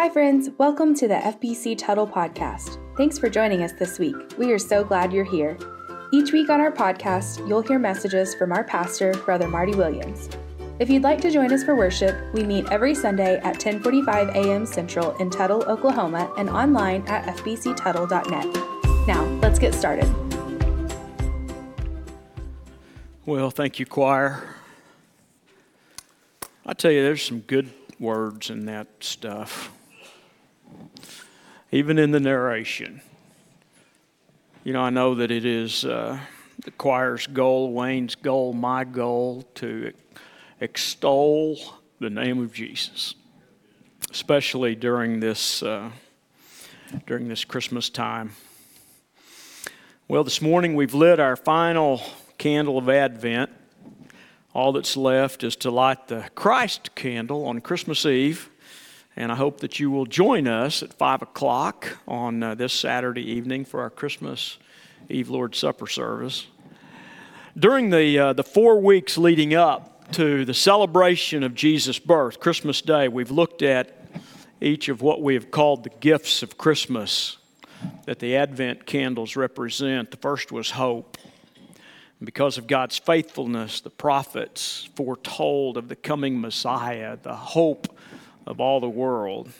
Hi, friends. Welcome to the FBC Tuttle Podcast. Thanks for joining us this week. We are so glad you're here. Each week on our podcast, you'll hear messages from our pastor, Brother Marty Williams. If you'd like to join us for worship, we meet every Sunday at 10:45 a.m. Central in Tuttle, Oklahoma, and online at fbctuttle.net. Now, let's get started. Well, thank you, choir. I tell you, there's some good words in that stuff even in the narration. You know, I know that it is uh, the choir's goal, Wayne's goal, my goal to extol the name of Jesus, especially during this uh, during this Christmas time. Well, this morning we've lit our final candle of Advent. All that's left is to light the Christ candle on Christmas Eve. And I hope that you will join us at 5 o'clock on uh, this Saturday evening for our Christmas Eve Lord's Supper service. During the, uh, the four weeks leading up to the celebration of Jesus' birth, Christmas Day, we've looked at each of what we have called the gifts of Christmas that the Advent candles represent. The first was hope. Because of God's faithfulness, the prophets foretold of the coming Messiah, the hope of all the world.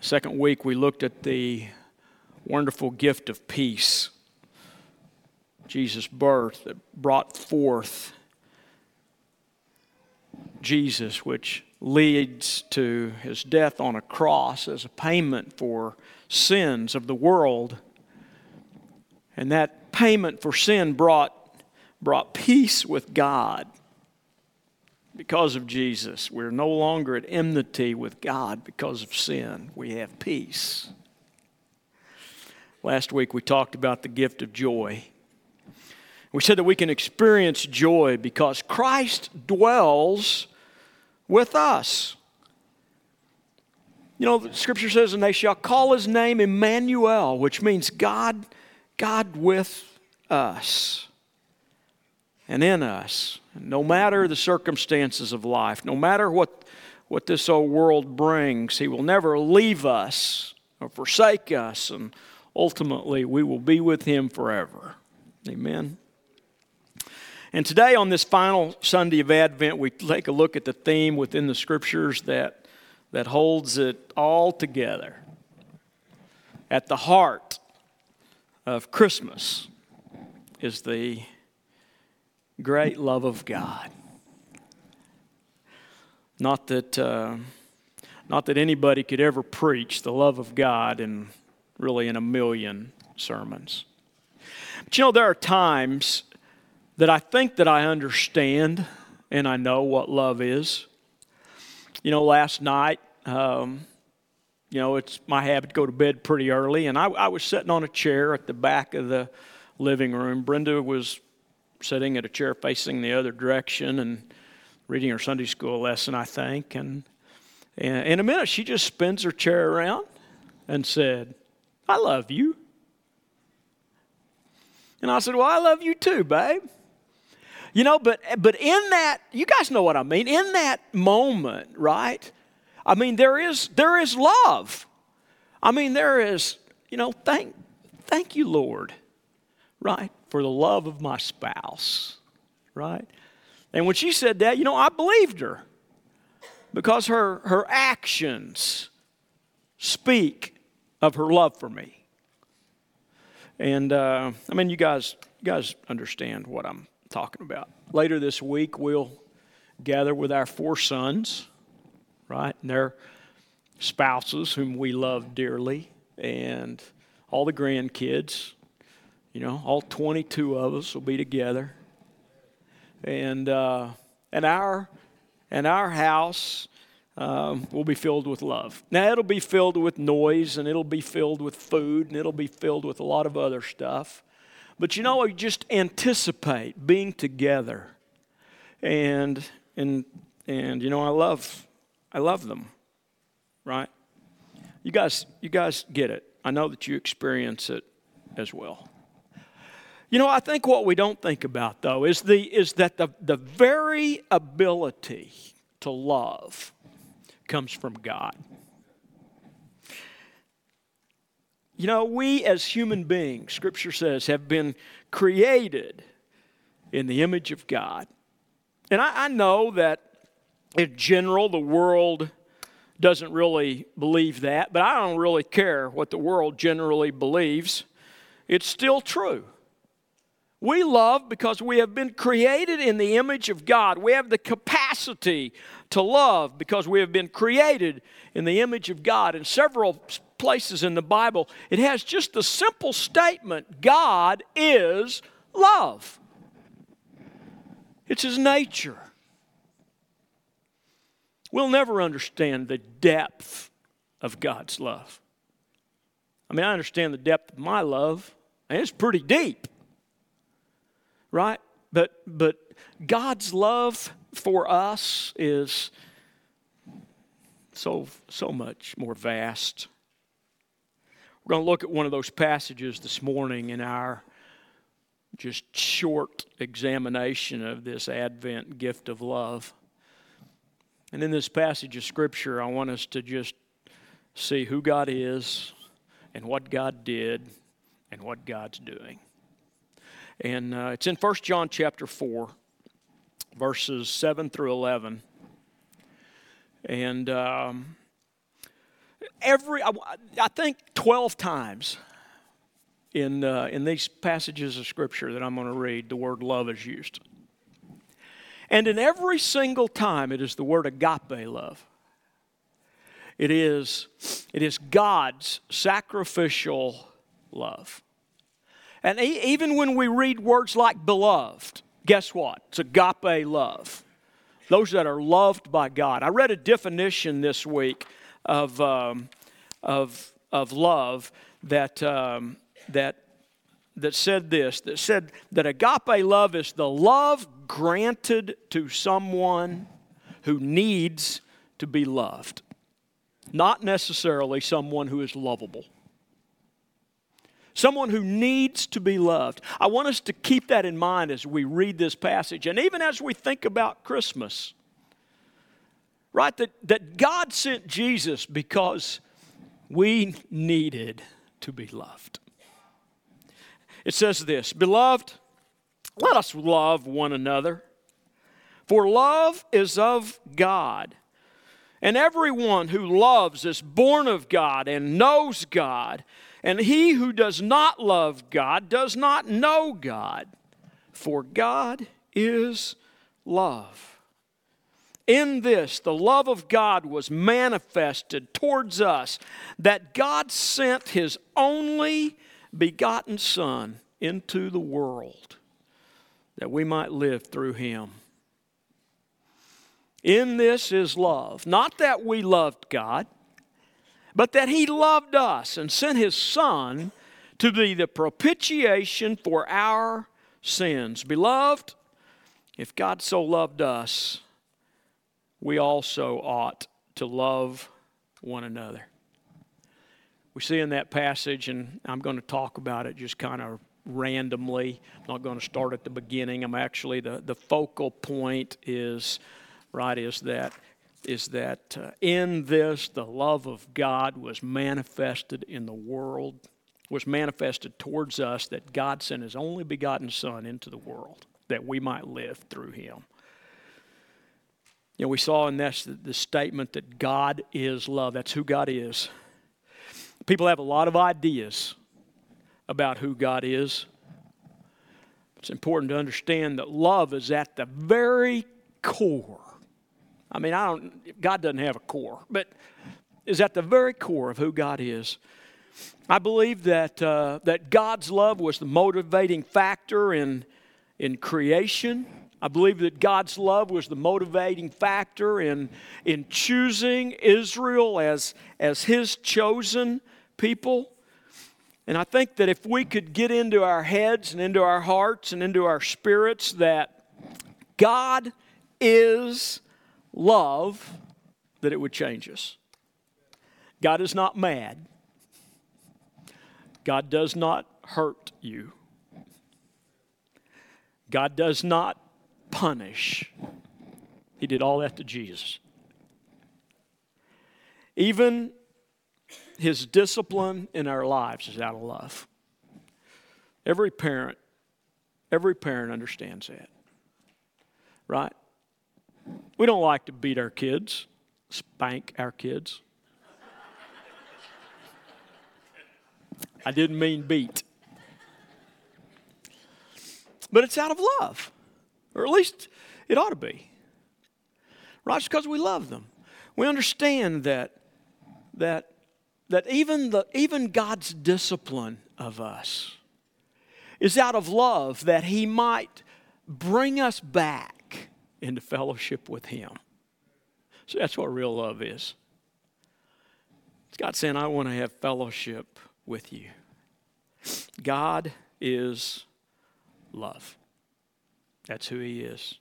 Second week, we looked at the wonderful gift of peace. Jesus' birth that brought forth Jesus, which leads to his death on a cross as a payment for sins of the world. And that payment for sin brought, brought peace with God because of Jesus. We're no longer at enmity with God because of sin. We have peace. Last week we talked about the gift of joy. We said that we can experience joy because Christ dwells with us. You know, the scripture says, and they shall call his name Emmanuel, which means God, God with us and in us. No matter the circumstances of life, no matter what, what this old world brings, He will never leave us or forsake us, and ultimately we will be with Him forever. Amen. And today, on this final Sunday of Advent, we take a look at the theme within the scriptures that, that holds it all together. At the heart of Christmas is the great love of God. Not that, uh, not that anybody could ever preach the love of God in really in a million sermons. But you know, there are times that I think that I understand and I know what love is. You know, last night, um, you know, it's my habit to go to bed pretty early, and I, I was sitting on a chair at the back of the living room. Brenda was sitting at a chair facing the other direction and reading her Sunday school lesson, I think. And, and in a minute, she just spins her chair around and said, I love you. And I said, Well, I love you too, babe. You know, but but in that, you guys know what I mean. In that moment, right? I mean, there is there is love. I mean, there is, you know, thank thank you, Lord. Right? For the love of my spouse, right? And when she said that, you know, I believed her because her, her actions speak of her love for me. And uh, I mean, you guys, you guys understand what I'm talking about. Later this week, we'll gather with our four sons, right, and their spouses, whom we love dearly, and all the grandkids, you know, all 22 of us will be together. And, uh, and, our, and our house um, will be filled with love. Now, it'll be filled with noise and it'll be filled with food and it'll be filled with a lot of other stuff. But you know, I just anticipate being together. And, and, and you know, I love, I love them, right? You guys, you guys get it. I know that you experience it as well. You know, I think what we don't think about, though, is, the, is that the, the very ability to love comes from God. You know, we as human beings, Scripture says, have been created in the image of God. And I, I know that in general, the world doesn't really believe that, but I don't really care what the world generally believes. It's still true. We love because we have been created in the image of God. We have the capacity to love because we have been created in the image of God. In several places in the Bible, it has just the simple statement God is love. It's His nature. We'll never understand the depth of God's love. I mean, I understand the depth of my love, and it's pretty deep, right? But, but God's love for us is so, so much more vast. We're going to look at one of those passages this morning in our just short examination of this Advent gift of love. And in this passage of Scripture, I want us to just see who God is and what God did and what God's doing. And uh, it's in 1 John chapter 4, verses 7 through 11. And um, every, I, I, think 12 times in, uh, in these passages of Scripture that I'm going to read, the word love is used. And in every single time, it is the word agape love. It is, it is God's sacrificial love. And even when we read words like beloved, guess what? It's agape love. Those that are loved by God. I read a definition this week of, um, of, of love that, um, that that said this that said that agape love is the love granted to someone who needs to be loved, not necessarily someone who is lovable. Someone who needs to be loved. I want us to keep that in mind as we read this passage and even as we think about Christmas. Right? That, that God sent Jesus because we needed to be loved. It says this Beloved, let us love one another, for love is of God. And everyone who loves is born of God and knows God. And he who does not love God does not know God, for God is love. In this, the love of God was manifested towards us, that God sent his only begotten Son into the world that we might live through him. In this is love. Not that we loved God, but that he loved us and sent his Son to be the propitiation for our sins. Beloved, if God so loved us, we also ought to love one another we see in that passage, and I'm going to talk about it just kind of randomly. I'm not going to start at the beginning. I'm actually the, the focal point is right is that is that uh, in this the love of God was manifested in the world was manifested towards us that God sent his only begotten son into the world that we might live through him. You know, we saw in this the statement that God is love. That's who God is. People have a lot of ideas about who God is. It's important to understand that love is at the very core. I mean, I don't, God doesn't have a core, but is at the very core of who God is. I believe that, uh, that God's love was the motivating factor in, in creation. I believe that God's love was the motivating factor in, in choosing Israel as, as His chosen people. And I think that if we could get into our heads and into our hearts and into our spirits that God is love, that it would change us. God is not mad. God does not hurt you. God does not punish. He did all that to Jesus. Even his discipline in our lives is out of love. Every parent, every parent understands that. Right? We don't like to beat our kids, spank our kids. I didn't mean beat. But it's out of love. Or at least it ought to be. Right? It's because we love them. We understand that that that even the even God's discipline of us is out of love that he might bring us back into fellowship with him. So that's what real love is. It's God saying, I want to have fellowship with you. God is love. That's who He is.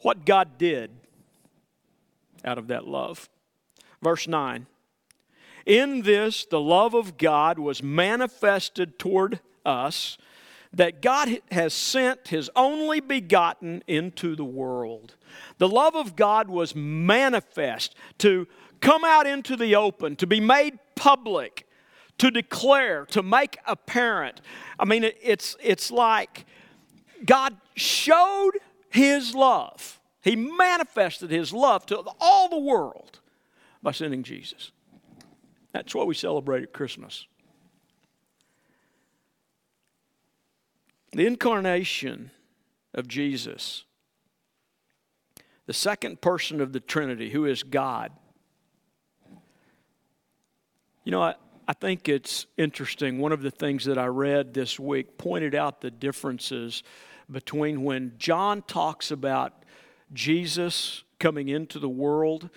What God did out of that love. Verse 9 In this, the love of God was manifested toward us, that God has sent His only begotten into the world. The love of God was manifest to come out into the open, to be made public, to declare, to make apparent. I mean, it's, it's like God showed His love. He manifested His love to all the world by sending Jesus. That's what we celebrate at Christmas. The incarnation of Jesus, the second person of the Trinity, who is God. You know, I, I think it's interesting. One of the things that I read this week pointed out the differences between when John talks about Jesus coming into the world,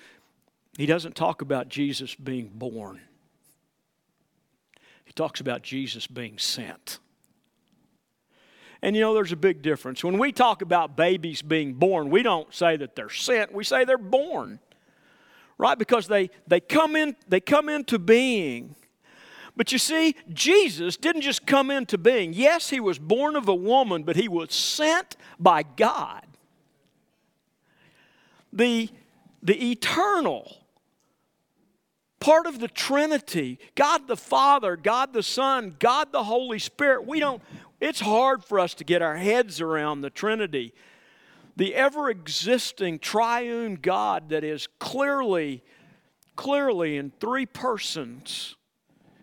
he doesn't talk about Jesus being born, he talks about Jesus being sent. And you know, there's a big difference. When we talk about babies being born, we don't say that they're sent, we say they're born. Right? Because they, they, come in, they come into being but you see, Jesus didn't just come into being. Yes, he was born of a woman, but he was sent by God. The, the eternal part of the Trinity, God the Father, God the Son, God the Holy Spirit, we don't, it's hard for us to get our heads around the Trinity. The ever existing triune God that is clearly, clearly in three persons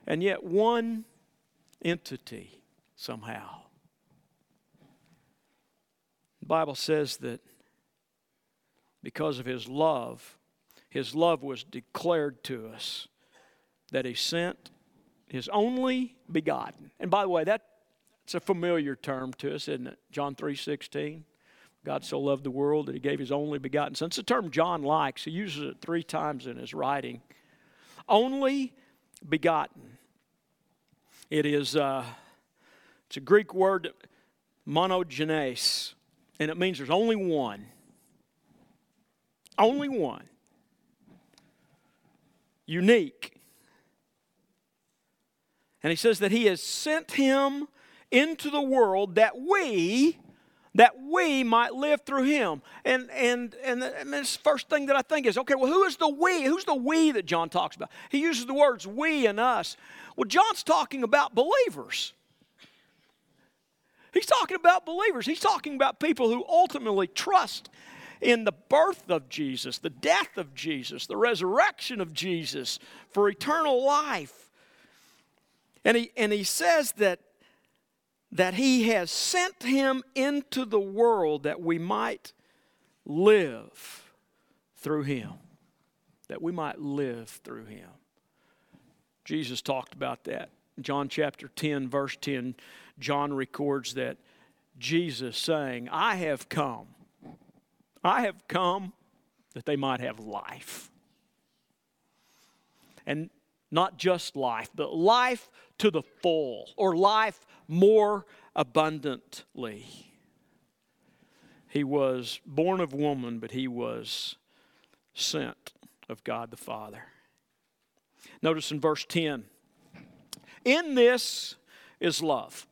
and yet one entity somehow. The Bible says that because of his love, his love was declared to us that he sent his only begotten. And by the way, that's a familiar term to us, isn't it? John 3:16. God so loved the world that he gave his only begotten son. It's a term John likes. He uses it three times in his writing. Only begotten. It is uh, it's a Greek word monogenes, and it means there's only one. Only one. Unique. And he says that he has sent him into the world that we that we might live through him. And and and this first thing that I think is, okay, well, who is the we? Who's the we that John talks about? He uses the words we and us. Well, John's talking about believers. He's talking about believers. He's talking about people who ultimately trust in the birth of Jesus, the death of Jesus, the resurrection of Jesus for eternal life. And he, and he says that, that he has sent him into the world that we might live through him. That we might live through him. Jesus talked about that. John chapter 10, verse 10, John records that Jesus saying, I have come. I have come that they might have life. And not just life, but life to the full, or life more abundantly. He was born of woman, but he was sent of God the Father. Notice in verse 10 In this is love.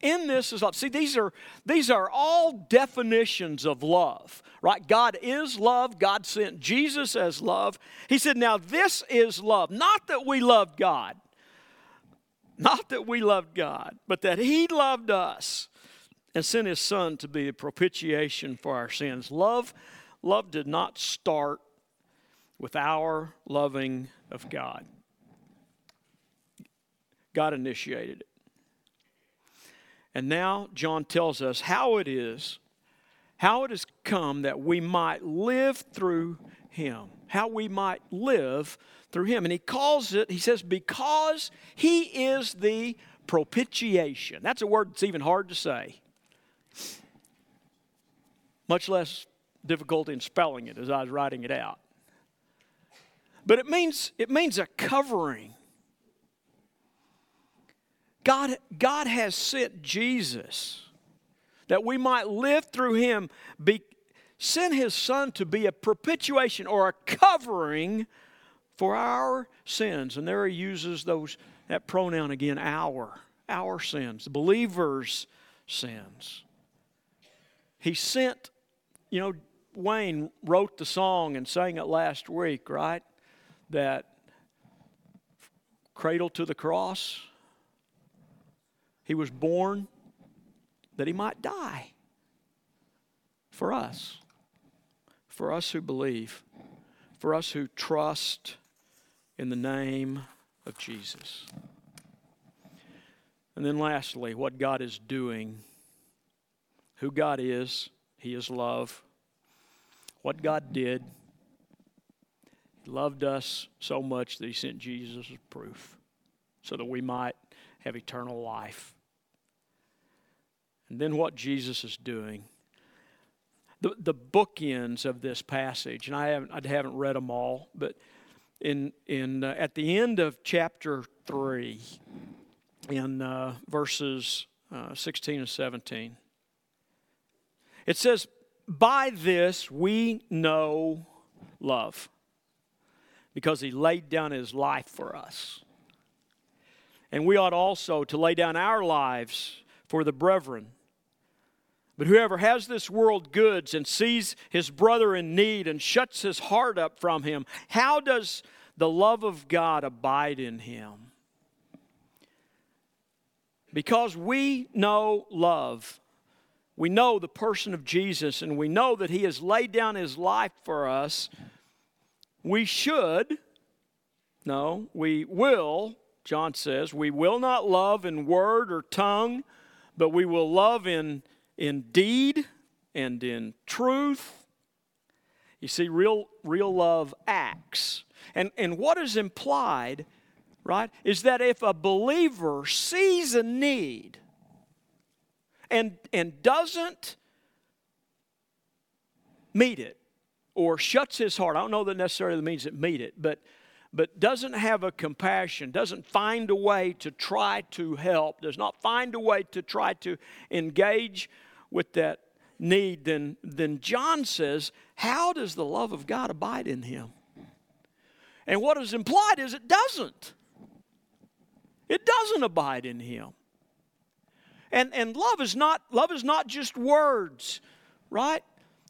In this is love. See, these are these are all definitions of love, right? God is love. God sent Jesus as love. He said, "Now this is love, not that we loved God, not that we loved God, but that He loved us and sent His Son to be a propitiation for our sins." Love, love did not start with our loving of God. God initiated it. And now John tells us how it is, how it has come that we might live through him, how we might live through him. And he calls it, he says, because he is the propitiation. That's a word that's even hard to say, much less difficulty in spelling it as I was writing it out. But it means, it means a covering God, God has sent Jesus that we might live through him, be, sent his son to be a propitiation or a covering for our sins. And there he uses those that pronoun again, our, our sins, the believer's sins. He sent, you know, Wayne wrote the song and sang it last week, right? That cradle to the cross he was born that he might die for us, for us who believe, for us who trust in the name of Jesus. And then, lastly, what God is doing, who God is, He is love. What God did, He loved us so much that He sent Jesus as proof so that we might have eternal life. And then what Jesus is doing. The, the bookends of this passage, and I haven't, I haven't read them all, but in, in, uh, at the end of chapter 3, in uh, verses uh, 16 and 17, it says, By this we know love, because he laid down his life for us. And we ought also to lay down our lives for the brethren. But whoever has this world goods and sees his brother in need and shuts his heart up from him, how does the love of God abide in him? Because we know love. We know the person of Jesus and we know that he has laid down his life for us. We should, no, we will John says, we will not love in word or tongue, but we will love in, in deed and in truth. You see, real, real love acts. And, and what is implied, right, is that if a believer sees a need and, and doesn't meet it or shuts his heart, I don't know that necessarily means it meet it, but but doesn't have a compassion, doesn't find a way to try to help, does not find a way to try to engage with that need, then, then John says, How does the love of God abide in him? And what is implied is it doesn't. It doesn't abide in him. And, and love is not love is not just words, right?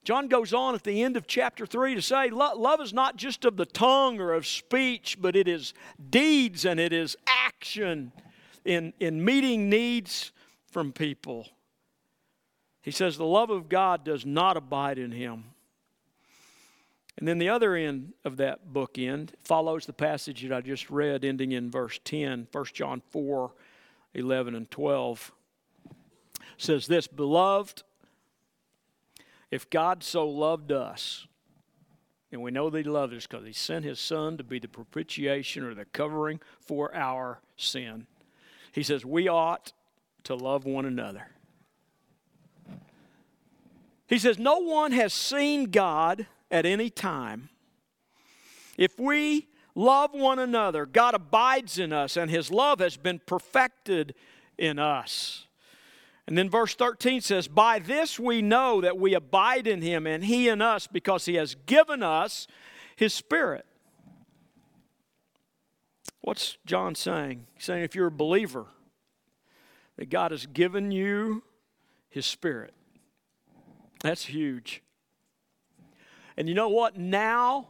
John goes on at the end of chapter 3 to say love is not just of the tongue or of speech, but it is deeds and it is action in, in meeting needs from people. He says the love of God does not abide in him. And then the other end of that bookend follows the passage that I just read, ending in verse 10, 1 John 4 11 and 12. says this Beloved, if God so loved us, and we know that He loved us because He sent His Son to be the propitiation or the covering for our sin, He says we ought to love one another. He says, No one has seen God at any time. If we love one another, God abides in us, and His love has been perfected in us. And then verse 13 says, By this we know that we abide in him and he in us because he has given us his spirit. What's John saying? He's saying if you're a believer, that God has given you His Spirit. That's huge. And you know what? Now,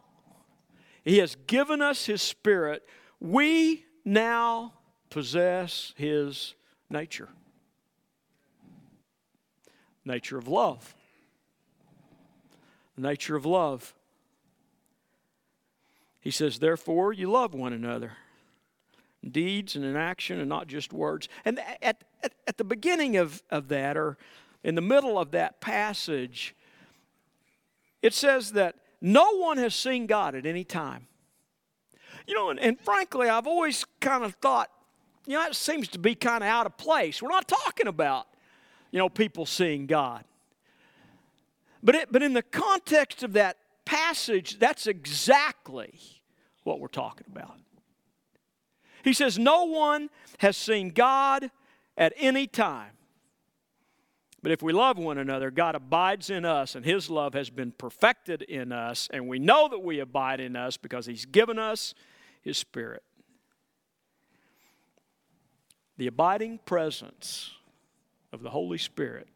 He has given us His Spirit. We now possess His nature nature of love. Nature of love. He says, Therefore, you love one another. Deeds and in action and not just words. And at, at, at the beginning of, of that, or in the middle of that passage, it says that no one has seen God at any time. You know, and, and frankly, I've always kind of thought, you know, it seems to be kind of out of place. We're not talking about, you know, people seeing God. But, it, but in the context of that passage, that's exactly what we're talking about. He says, No one has seen God at any time. But if we love one another, God abides in us, and His love has been perfected in us, and we know that we abide in us because He's given us His Spirit. The abiding presence of the Holy Spirit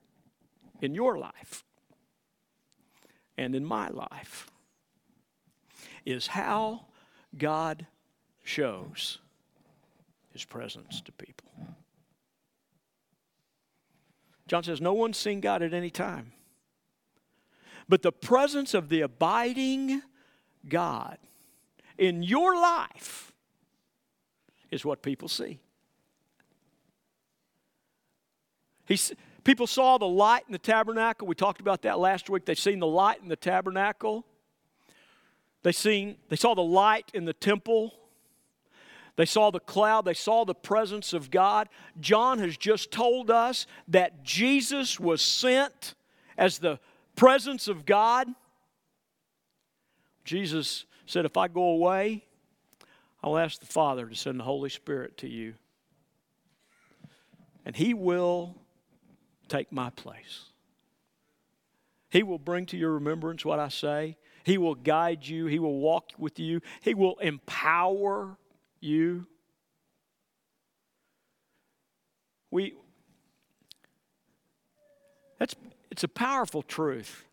in your life and in my life is how God shows His presence to people. John says, No one's seen God at any time. But the presence of the abiding God in your life is what people see. He's, people saw the light in the tabernacle. We talked about that last week. They've seen the light in the tabernacle. They seen they saw the light in the temple. They saw the cloud, they saw the presence of God. John has just told us that Jesus was sent as the presence of God. Jesus said, If I go away, I'll ask the Father to send the Holy Spirit to you. And He will take my place. He will bring to your remembrance what I say. He will guide you. He will walk with you. He will empower you. We, that's, it's a powerful truth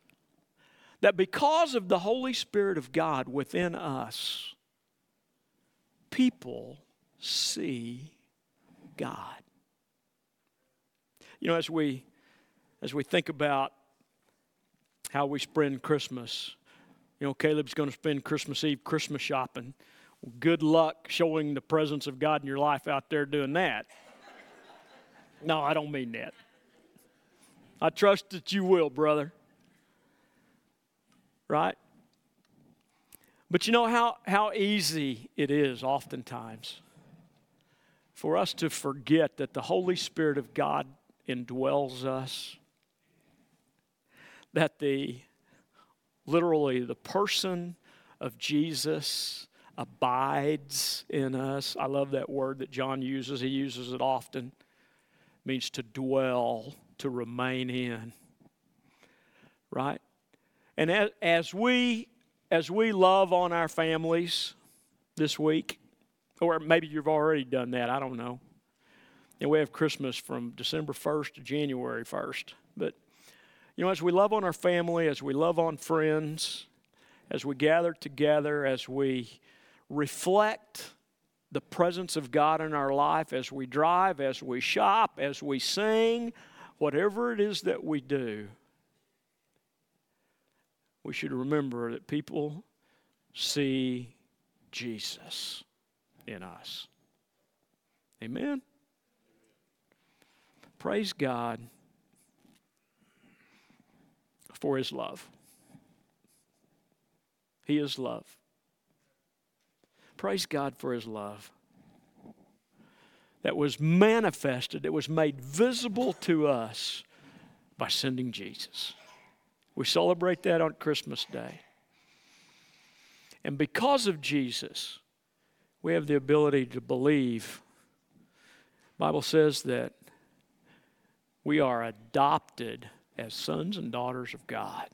that because of the Holy Spirit of God within us, people see God. You know, as we as we think about how we spend Christmas, you know, Caleb's going to spend Christmas Eve Christmas shopping good luck showing the presence of God in your life out there doing that. No, I don't mean that. I trust that you will, brother. Right? But you know how, how easy it is oftentimes for us to forget that the Holy Spirit of God indwells us, that the literally the person of Jesus abides in us. I love that word that John uses. He uses it often. It means to dwell, to remain in. Right? And as, as we as we love on our families this week, or maybe you've already done that, I don't know. And we have Christmas from December 1st to January 1st. But you know, as we love on our family, as we love on friends, as we gather together, as we reflect the presence of God in our life as we drive, as we shop, as we sing, whatever it is that we do, we should remember that people see Jesus in us. Amen. Praise God for his love. He is love. Praise God for His love that was manifested, that was made visible to us by sending Jesus. We celebrate that on Christmas Day. And because of Jesus, we have the ability to believe. The Bible says that we are adopted as sons and daughters of God.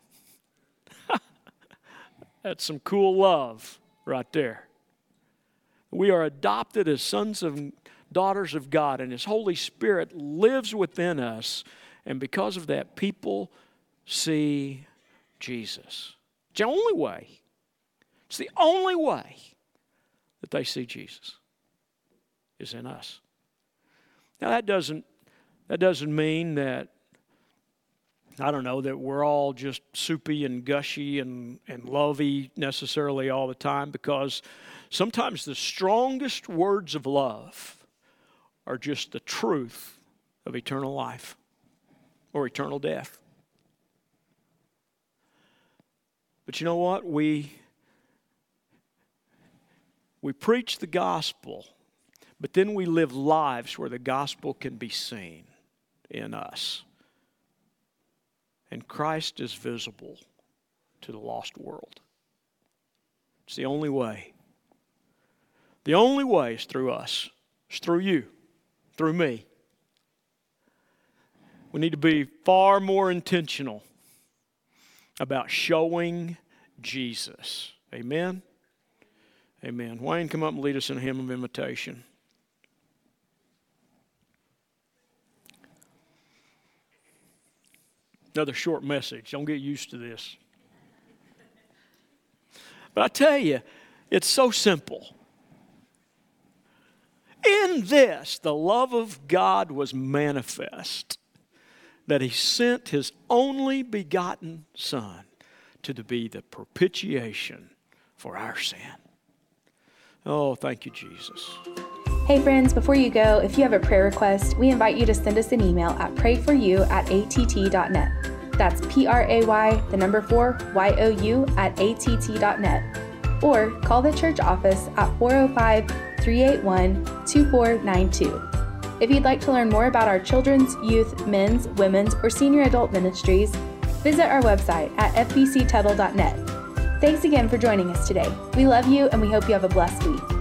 That's some cool love right there. We are adopted as sons and daughters of God, and His Holy Spirit lives within us. And because of that, people see Jesus. It's the only way. It's the only way that they see Jesus is in us. Now that doesn't that doesn't mean that I don't know that we're all just soupy and gushy and, and lovey necessarily all the time because sometimes the strongest words of love are just the truth of eternal life or eternal death. But you know what? We we preach the gospel, but then we live lives where the gospel can be seen in us. And Christ is visible to the lost world. It's the only way. The only way is through us, it's through you, through me. We need to be far more intentional about showing Jesus. Amen? Amen. Wayne, come up and lead us in a hymn of invitation. Another short message. Don't get used to this. But I tell you, it's so simple. In this, the love of God was manifest, that He sent His only begotten Son to be the propitiation for our sin. Oh, thank you, Jesus. Hey, friends, before you go, if you have a prayer request, we invite you to send us an email at prayforyou at att.net. That's P R A Y, the number four, Y O U at att.net. Or call the church office at 405 381 2492. If you'd like to learn more about our children's, youth, men's, women's, or senior adult ministries, visit our website at fbctuttle.net. Thanks again for joining us today. We love you and we hope you have a blessed week.